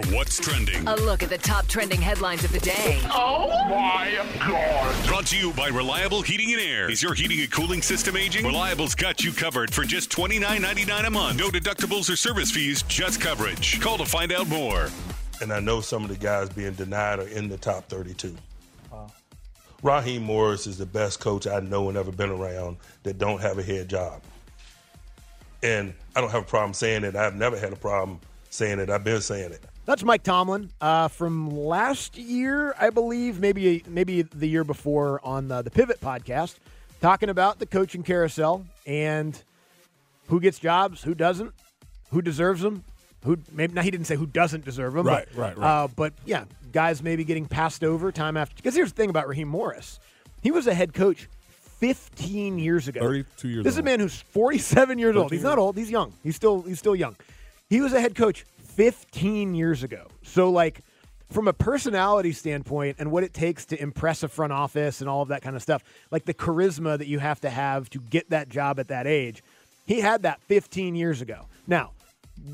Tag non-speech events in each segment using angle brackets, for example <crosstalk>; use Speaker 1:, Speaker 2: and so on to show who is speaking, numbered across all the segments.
Speaker 1: For What's Trending.
Speaker 2: A look at the top trending headlines of the day.
Speaker 3: oh my God.
Speaker 1: Brought to you by Reliable Heating and Air. Is your heating and cooling system aging? Reliable's got you covered for just $29.99 a month. No deductibles or service fees, just coverage. Call to find out more.
Speaker 4: and I know some of the guys being denied are in the top 32. Raheem Morris is the best coach I know and ever been around that don't have a head job. And I don't have a problem saying it. I've never had a problem saying it. I've been saying it.
Speaker 5: That's Mike Tomlin uh, from last year, I believe, maybe maybe the year before on the, the Pivot podcast, talking about the coaching carousel and who gets jobs, who doesn't, who deserves them, who maybe now he didn't say who doesn't deserve them,
Speaker 6: Right,
Speaker 5: but,
Speaker 6: right, right.
Speaker 5: Uh, but yeah, guys maybe getting passed over time after. Because here's the thing about Raheem Morris, he was a head coach 15 years ago.
Speaker 6: 32 years
Speaker 5: This is a man who's 47 years old.
Speaker 6: 13
Speaker 5: He's not old. He's young. He's still he's still young. He was a head coach 15 years ago. So like from a personality standpoint and what it takes to impress a front office and all of that kind of stuff, like the charisma that you have to have to get that job at that age, he had that 15 years ago. Now,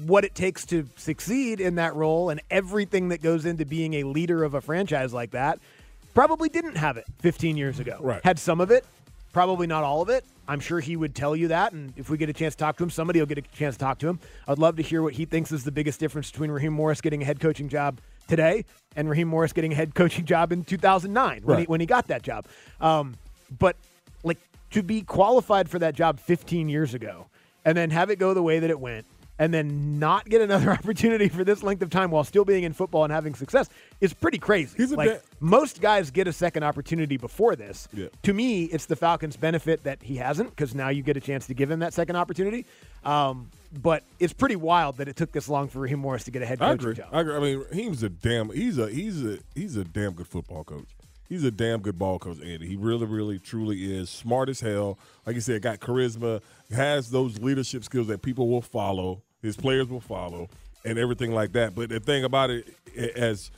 Speaker 5: what it takes to succeed in that role and everything that goes into being a leader of a franchise like that, probably didn't have it 15 years ago.
Speaker 6: Right.
Speaker 5: Had some of it, probably not all of it. I'm sure he would tell you that. And if we get a chance to talk to him, somebody will get a chance to talk to him. I'd love to hear what he thinks is the biggest difference between Raheem Morris getting a head coaching job today and Raheem Morris getting a head coaching job in 2009 when, he, when he got that job. Um, but like to be qualified for that job 15 years ago and then have it go the way that it went and then not get another <laughs> opportunity for this length of time while still being in football and having success is pretty crazy.
Speaker 6: He's a
Speaker 5: like most guys get a second opportunity before this.
Speaker 6: Yeah.
Speaker 5: To me, it's the Falcons' benefit that he hasn't because now you get a chance to give him that second opportunity. Um, but it's pretty wild that it took this long for Raheem Morris to get a head
Speaker 6: I agree.
Speaker 5: job.
Speaker 6: I agree. I mean, he's a damn. He's a he's a he's a damn good football coach. He's a damn good ball coach, Andy. He really, really, truly is smart as hell. Like you said, got charisma, has those leadership skills that people will follow. His players will follow, and everything like that. But the thing about it, as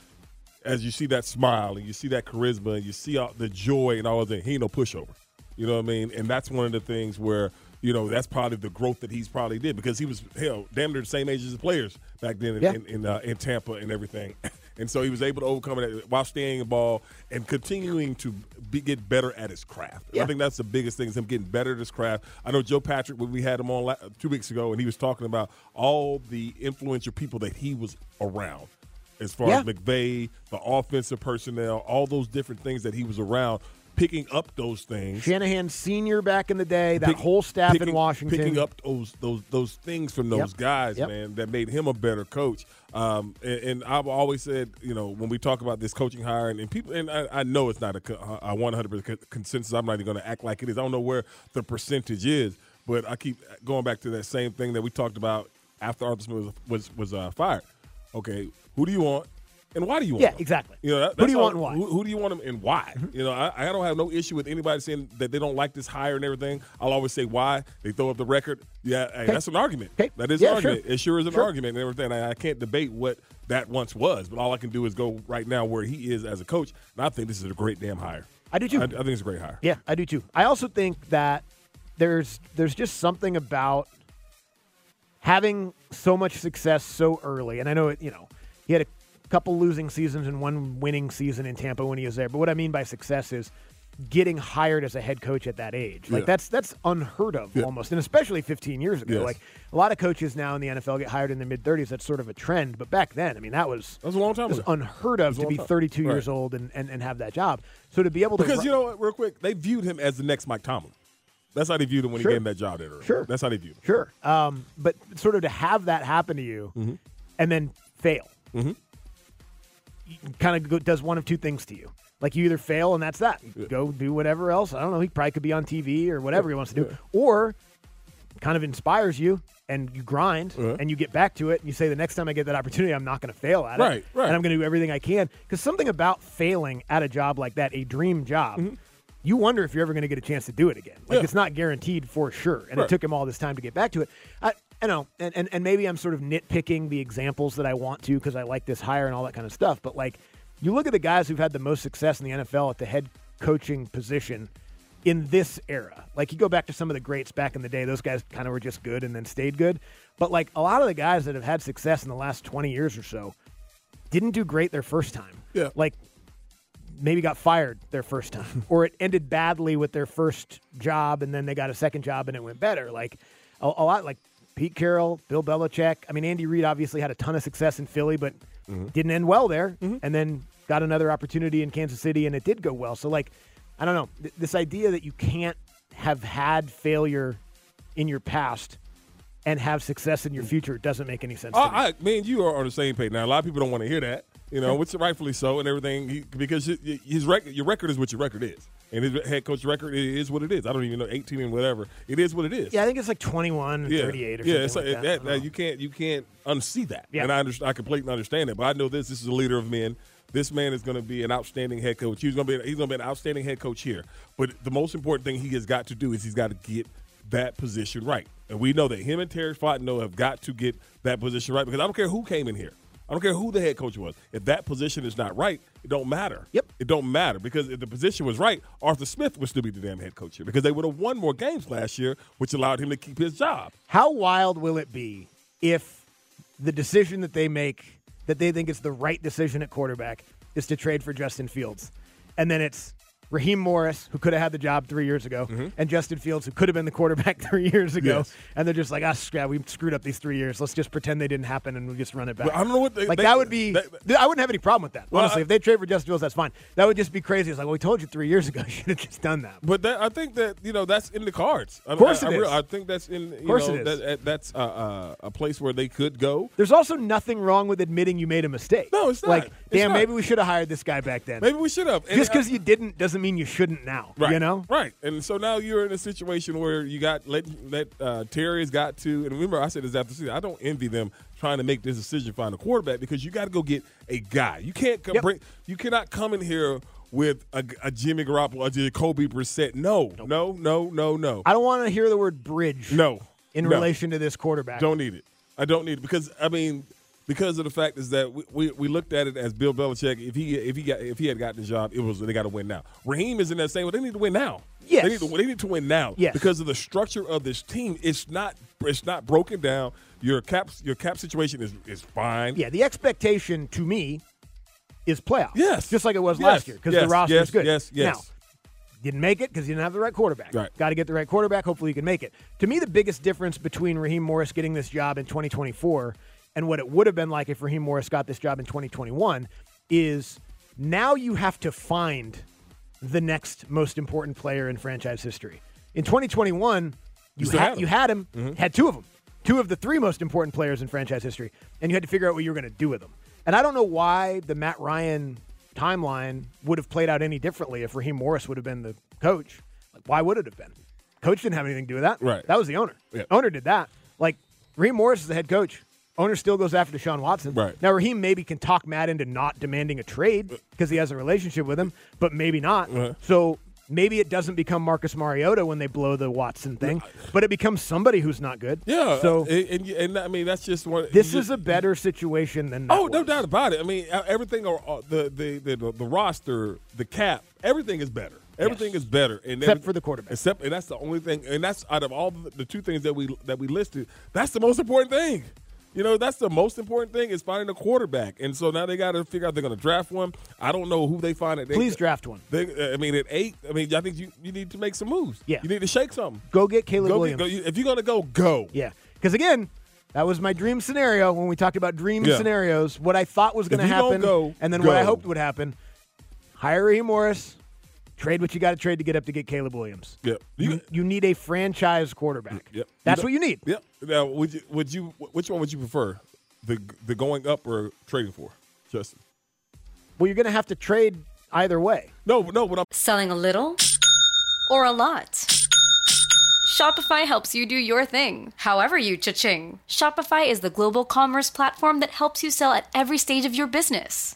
Speaker 6: as you see that smile and you see that charisma and you see all the joy and all of that, he ain't no pushover. You know what I mean? And that's one of the things where you know that's probably the growth that he's probably did because he was hell damn near the same age as the players back then in
Speaker 5: Yeah.
Speaker 6: in, in, uh, in Tampa and everything, <laughs> and so he was able to overcome it while staying in ball and continuing to be, get better at his craft.
Speaker 5: Yeah.
Speaker 6: I think that's the biggest thing is him getting better at his craft. I know Joe Patrick when we had him on la- uh, two weeks ago, and he was talking about all the influential people that he was around as far
Speaker 5: Yeah.
Speaker 6: as McVay, the offensive personnel, all those different things that he was around, picking up those things.
Speaker 5: Shanahan Senior back in the day, that
Speaker 6: pick-
Speaker 5: whole staff
Speaker 6: picking,
Speaker 5: in Washington.
Speaker 6: picking up those those those things from those
Speaker 5: Yep.
Speaker 6: guys,
Speaker 5: Yep.
Speaker 6: man, that made him a better coach. Um, and, and I've always said, you know, when we talk about this coaching hire, and, and people, and I, I know it's not a, co- a 100% consensus. I'm not even going to act like it is. I don't know where the percentage is, but I keep going back to that same thing that we talked about after Arthur Smith was was, was uh, fired. Okay, who do you want? And why do you want
Speaker 5: Yeah,
Speaker 6: him?
Speaker 5: exactly.
Speaker 6: You know, that,
Speaker 5: Who do you
Speaker 6: all-
Speaker 5: want and why?
Speaker 6: Who, who do you want him and why? Mm-hmm. You know, I, I don't have no issue with anybody saying that they don't like this hire and everything. I'll always say why. They throw up the record. Yeah, hey, that's an argument.
Speaker 5: Okay.
Speaker 6: That is
Speaker 5: Yeah,
Speaker 6: an
Speaker 5: sure.
Speaker 6: argument. It sure is an
Speaker 5: Sure.
Speaker 6: argument and everything. I, I can't debate what that once was, but all I can do is go right now where he is as a coach. And I think this is a great damn hire.
Speaker 5: I do too.
Speaker 6: I, I think it's a great hire.
Speaker 5: Yeah, I do too. I also think that there's there's just something about having so much success so early. And I know it, you know, he had a couple losing seasons and one winning season in Tampa when he was there. But what I mean by success is getting hired as a head coach at that age. Like
Speaker 6: Yeah.
Speaker 5: that's that's unheard of
Speaker 6: Yeah.
Speaker 5: almost, and especially 15 years ago.
Speaker 6: Yes.
Speaker 5: Like a lot of coaches now in the NFL get hired in their mid 30s. That's sort of a trend, but back then, I mean, that was
Speaker 6: That was a long time
Speaker 5: it was unheard of
Speaker 6: was
Speaker 5: to be
Speaker 6: time.
Speaker 5: 32 years old and, and, and have that job. So to be able to
Speaker 6: Because
Speaker 5: ru-
Speaker 6: you know what, real quick, they viewed him as the next Mike Tomlin. That's how they viewed him when
Speaker 5: Sure.
Speaker 6: he gave him that job there.
Speaker 5: Sure.
Speaker 6: That's how they viewed him.
Speaker 5: Sure. Um, but sort of to have that happen to you
Speaker 6: Mm-hmm.
Speaker 5: and then fail, kind of does one of two things to you. Like you either fail and that's that. You Go do whatever else. I don't know. He probably could be on TV or whatever he wants to do. Or kind of inspires you and you grind
Speaker 6: Uh-huh.
Speaker 5: and you get back to it and you say the next time I get that opportunity I'm not going to fail at it.
Speaker 6: Right, right.
Speaker 5: And I'm going to do everything I can because something about failing at a job like that, a dream job, you wonder if you're ever going to get a chance to do it again. Like
Speaker 6: Mm-hmm. Yeah.
Speaker 5: it's not guaranteed for sure. And it took him all this time to get back to it. I, I know, and, and, and maybe I'm sort of nitpicking the examples that I want to because I like this hire and all that kind of stuff. But like, you look at the guys who've had the most success in the NFL at the head coaching position in this era. Like, you go back to some of the greats back in the day; those guys kind of were just good and then stayed good. But like a lot of the guys that have had success in the last 20 years or so didn't do great their first time.
Speaker 6: Yeah.
Speaker 5: Like maybe got fired their first time <laughs> or it ended badly with their first job and then they got a second job and it went better like a, a lot like pete carroll bill belichick. I mean andy reid obviously had a ton of success in philly but mm-hmm. didn't end well there mm-hmm. and then got another opportunity in kansas city and it did go well. So like i don't know. Th- this idea that you can't have had failure in your past and have success in your mm. future doesn't make any sense to me.
Speaker 6: I, and you are on the same page. Now. A lot of people don't want to hear that, you know, which rightfully so, and everything, because his record, your record is what your record is, and his head coach record is what it is. I don't even know eighteen and whatever. It is what it is.
Speaker 5: yeah i think it's like 21 and
Speaker 6: yeah,
Speaker 5: 38 or
Speaker 6: yeah.
Speaker 5: something
Speaker 6: it's
Speaker 5: like that. I don't
Speaker 6: you can't you can't unsee that,
Speaker 5: Yeah.
Speaker 6: and I understand. I completely understand it. But I know this. This is a leader of men. This man is going to be an outstanding head coach. He's going to be he's going to be an outstanding head coach here. But the most important thing he has got to do is he's got to get that position right. And we know that him and Terry Fontenot have got to get that position right because I don't care who came in here. I don't care who the head coach was. If that position is not right, it don't matter.
Speaker 5: Yep.
Speaker 6: It don't matter because if the position was right, Arthur Smith would still be the damn head coach here because they would have won more games last year, which allowed him to keep his job.
Speaker 5: How wild will it be if the decision that they make that they think is the right decision at quarterback is to trade for Justin Fields? And then it's Raheem Morris, who could have had the job three years ago, and Justin Fields, who could have been the quarterback <laughs> three years ago.
Speaker 6: Mm-hmm. Yes.
Speaker 5: And they're just like, ah, scrap, we screwed up these three years. Let's just pretend they didn't happen and we'll just run it back.
Speaker 6: Well, I don't know what they-
Speaker 5: like
Speaker 6: they-
Speaker 5: that would be.
Speaker 6: they-
Speaker 5: I wouldn't have any problem with that.
Speaker 6: Well,
Speaker 5: honestly,
Speaker 6: I-
Speaker 5: if they trade for Justin Fields, that's fine. That would just be crazy. It's like, well, we told you three years ago. <laughs> You should have just done that.
Speaker 6: But that, I think that you know that's in the cards. Of
Speaker 5: course
Speaker 6: I,
Speaker 5: it
Speaker 6: I,
Speaker 5: is.
Speaker 6: I think that's in. Of
Speaker 5: course
Speaker 6: know,
Speaker 5: it
Speaker 6: that- that's uh, uh, a place where they could go.
Speaker 5: There's also nothing wrong with admitting you made a mistake.
Speaker 6: No, it's not.
Speaker 5: Like,
Speaker 6: It's
Speaker 5: damn,
Speaker 6: not.
Speaker 5: maybe we should have hired this guy back then.
Speaker 6: Maybe we should have.
Speaker 5: Just because you didn't doesn't mean you shouldn't now.
Speaker 6: Right,
Speaker 5: You know?
Speaker 6: right, and so now you're in a situation where you got let let uh, Terry has got to, and remember I said this after season. I don't envy them trying to make this decision find a quarterback because you got to go get a guy. You can't come
Speaker 5: Yep.
Speaker 6: bring, you cannot come in here with a, a Jimmy Garoppolo, a Jacoby Brissett. No, no, no, no, no,
Speaker 5: I don't want to hear the word bridge
Speaker 6: no.
Speaker 5: in
Speaker 6: no.
Speaker 5: relation to this quarterback.
Speaker 6: Don't need it. I don't need it because I mean because of the fact is that we, we, we looked at it as Bill Belichick. If he if he got if he had gotten the job, it was they got to win now. Raheem is in that same. Well, they need to win now.
Speaker 5: Yes.
Speaker 6: they need to, they need to win now.
Speaker 5: Yes.
Speaker 6: because of the structure of this team. It's not it's not broken down. Your cap your cap situation is is fine.
Speaker 5: Yeah, the expectation to me is playoff.
Speaker 6: Yes.
Speaker 5: Just like it was
Speaker 6: Yes.
Speaker 5: last year because
Speaker 6: Yes.
Speaker 5: the roster
Speaker 6: yes.
Speaker 5: is good.
Speaker 6: Yes. Yes.
Speaker 5: Now, didn't make it because you didn't have the right quarterback.
Speaker 6: Right.
Speaker 5: Got to get the right quarterback. Hopefully, you can make it. To me, the biggest difference between Raheem Morris getting this job in 2024 and what it would have been like if Raheem Morris got this job in 2021 is now you have to find the next most important player in franchise history. In 2021, you,
Speaker 6: still
Speaker 5: had, you had him, had two of them, two of the three most important players in franchise history, and you had to figure out what you were going to do with them. And I don't know why the Matt Ryan timeline would have played out any differently if Raheem Morris would have been the coach. Like, why would it have been? Coach didn't have anything to do with that.
Speaker 6: Right.
Speaker 5: That was the owner.
Speaker 6: Yeah.
Speaker 5: Owner did that. Like Raheem Morris is the head coach. Owner still goes after Deshaun Watson.
Speaker 6: Right.
Speaker 5: Now Raheem maybe can talk Matt into not demanding a trade because he has a relationship with him, but maybe not.
Speaker 6: Uh-huh.
Speaker 5: So maybe it doesn't become Marcus Mariota when they blow the Watson thing, but it becomes somebody who's not good.
Speaker 6: Yeah.
Speaker 5: So
Speaker 6: and, and, and I mean that's just one.
Speaker 5: this is
Speaker 6: just-
Speaker 5: a better situation than that
Speaker 6: Oh, no doubt about it. I mean, uh, everything, uh, uh, the, the the the roster, the cap, everything is better. Everything
Speaker 5: Yes.
Speaker 6: is better, and
Speaker 5: Except for the quarterback.
Speaker 6: Except, and that's the only thing, and that's out of all the, the two things that we that we listed, that's the most important thing. You know, that's the most important thing is finding a quarterback. And so now they got to figure out they're going to draft one. I don't know who they find. At they,
Speaker 5: Please draft one.
Speaker 6: They, I mean, at eight, I mean, I think you, you need to make some moves.
Speaker 5: Yeah.
Speaker 6: You need to shake something.
Speaker 5: Go get Caleb
Speaker 6: Go get-
Speaker 5: Williams.
Speaker 6: go- if you're going to go, go.
Speaker 5: Yeah, because again, that was my dream scenario when we talked about dream
Speaker 6: Yeah.
Speaker 5: scenarios. What I thought was going to
Speaker 6: If you don't
Speaker 5: happen,
Speaker 6: go,
Speaker 5: and then what I hoped would happen: hire Raheem Morris, trade what you got to trade to get up to get Caleb Williams.
Speaker 6: Yep.
Speaker 5: You, you need a franchise quarterback.
Speaker 6: Yep.
Speaker 5: That's
Speaker 6: You
Speaker 5: what you need.
Speaker 6: Yep. Now, would you, would you, which one would you prefer? The, the going up or trading for, Justin?
Speaker 5: Well, you're going to have to trade either way.
Speaker 6: No, no, what I'm
Speaker 7: Selling a little or a lot? Shopify helps you do your thing, however you cha-ching. Shopify is the global commerce platform that helps you sell at every stage of your business.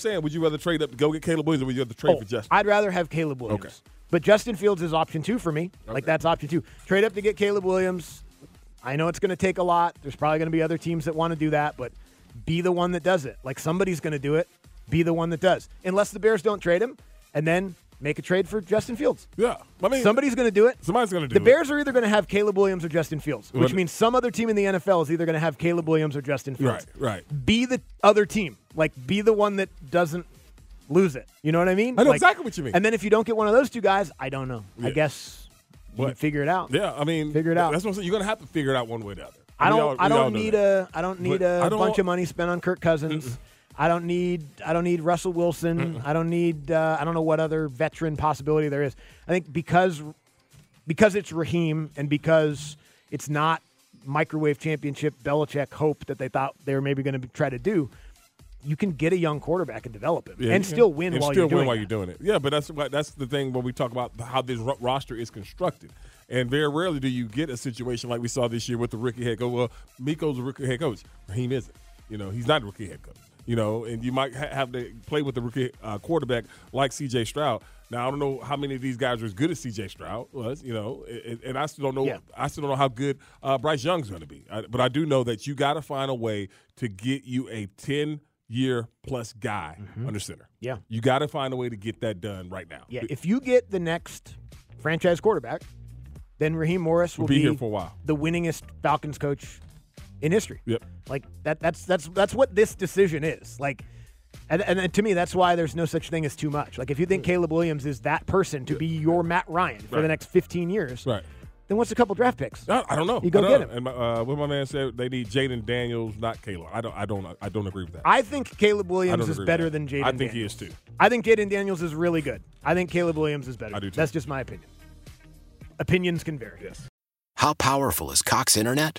Speaker 6: Saying, would you rather trade up to go get Caleb Williams or would you rather trade
Speaker 5: Oh,
Speaker 6: for Justin?
Speaker 5: I'd rather have Caleb Williams.
Speaker 6: Okay.
Speaker 5: But Justin Fields is option two for me. Like that's option two. Trade up to get Caleb Williams. I know it's going to take a lot. There's probably going to be other teams that want to do that, but be the one that does it. Like somebody's going to do it. Be the one that does. Unless the Bears don't trade him, and then make a trade for Justin Fields.
Speaker 6: Yeah, I mean,
Speaker 5: somebody's going to do it.
Speaker 6: Somebody's going to do
Speaker 5: The
Speaker 6: it.
Speaker 5: The Bears are either going to have Caleb Williams or Justin Fields, which
Speaker 6: What-
Speaker 5: means some other team in the NFL is either going to have Caleb Williams or Justin Fields.
Speaker 6: Right, right.
Speaker 5: Be the other team. Like, be the one that doesn't lose it. You know what I mean?
Speaker 6: I know
Speaker 5: Like-
Speaker 6: exactly what you mean.
Speaker 5: And then if you don't get one of those two guys, I don't know. I guess you figure it out.
Speaker 6: Yeah, I mean,
Speaker 5: Figure it out.
Speaker 6: That's what I'm saying. You're going to have to figure it out one way or the other.
Speaker 5: I don't.
Speaker 6: all-
Speaker 5: I
Speaker 6: we all
Speaker 5: don't need a. I don't need a
Speaker 6: don't
Speaker 5: bunch of money spent on Kirk Cousins. I don't need. I don't need Russell Wilson. I don't need. Uh, I don't know what other veteran possibility there is. I think because because it's Raheem and because it's not microwave championship Belichick hope that they thought they were maybe going to try to do. You can get a young quarterback and develop him,
Speaker 6: Yeah,
Speaker 5: and still win
Speaker 6: and
Speaker 5: while
Speaker 6: still
Speaker 5: you're doing
Speaker 6: win while
Speaker 5: that.
Speaker 6: you're doing it. Yeah, but that's that's the thing when we talk about how this ro- roster is constructed. And very rarely do you get a situation like we saw this year with the rookie head coach. Well, Meco's a rookie head coach. Raheem isn't. You know, he's not a rookie head coach. You know, and you might ha- have to play with the rookie uh, quarterback like C.J. Stroud. Now I don't know how many of these guys are as good as C.J. Stroud was. You know, and, and I still don't know.
Speaker 5: Yeah.
Speaker 6: I still don't know how good uh, Bryce Young's going to be. I, but I do know that you got to find a way to get you a ten year plus guy under center.
Speaker 5: Mm-hmm. Yeah.
Speaker 6: You got to find a way to get that done right now.
Speaker 5: Yeah, if you get the next franchise quarterback, then Raheem Morris will
Speaker 6: We'll be here for a while.
Speaker 5: the winningest Falcons coach in history.
Speaker 6: Yep.
Speaker 5: Like that that's that's that's what this decision is. Like and, and to me that's why there's no such thing as too much. Like if you think Caleb Williams is that person to be your Matt Ryan for
Speaker 6: Right.
Speaker 5: the next 15 years,
Speaker 6: Right.
Speaker 5: Then what's a couple draft picks?
Speaker 6: I, I don't know.
Speaker 5: You go
Speaker 6: I
Speaker 5: get
Speaker 6: know.
Speaker 5: him.
Speaker 6: And my, uh, what my man said, they need Jayden Daniels, not Caleb. I don't. I don't. I don't agree with that.
Speaker 5: I think Caleb Williams is better than Jayden.
Speaker 6: I think
Speaker 5: Daniels.
Speaker 6: he is too.
Speaker 5: I think Jayden Daniels is really good. I think Caleb Williams is better.
Speaker 6: I do too.
Speaker 5: That's just my opinion. Opinions can vary.
Speaker 6: Yes.
Speaker 8: How powerful is Cox Internet?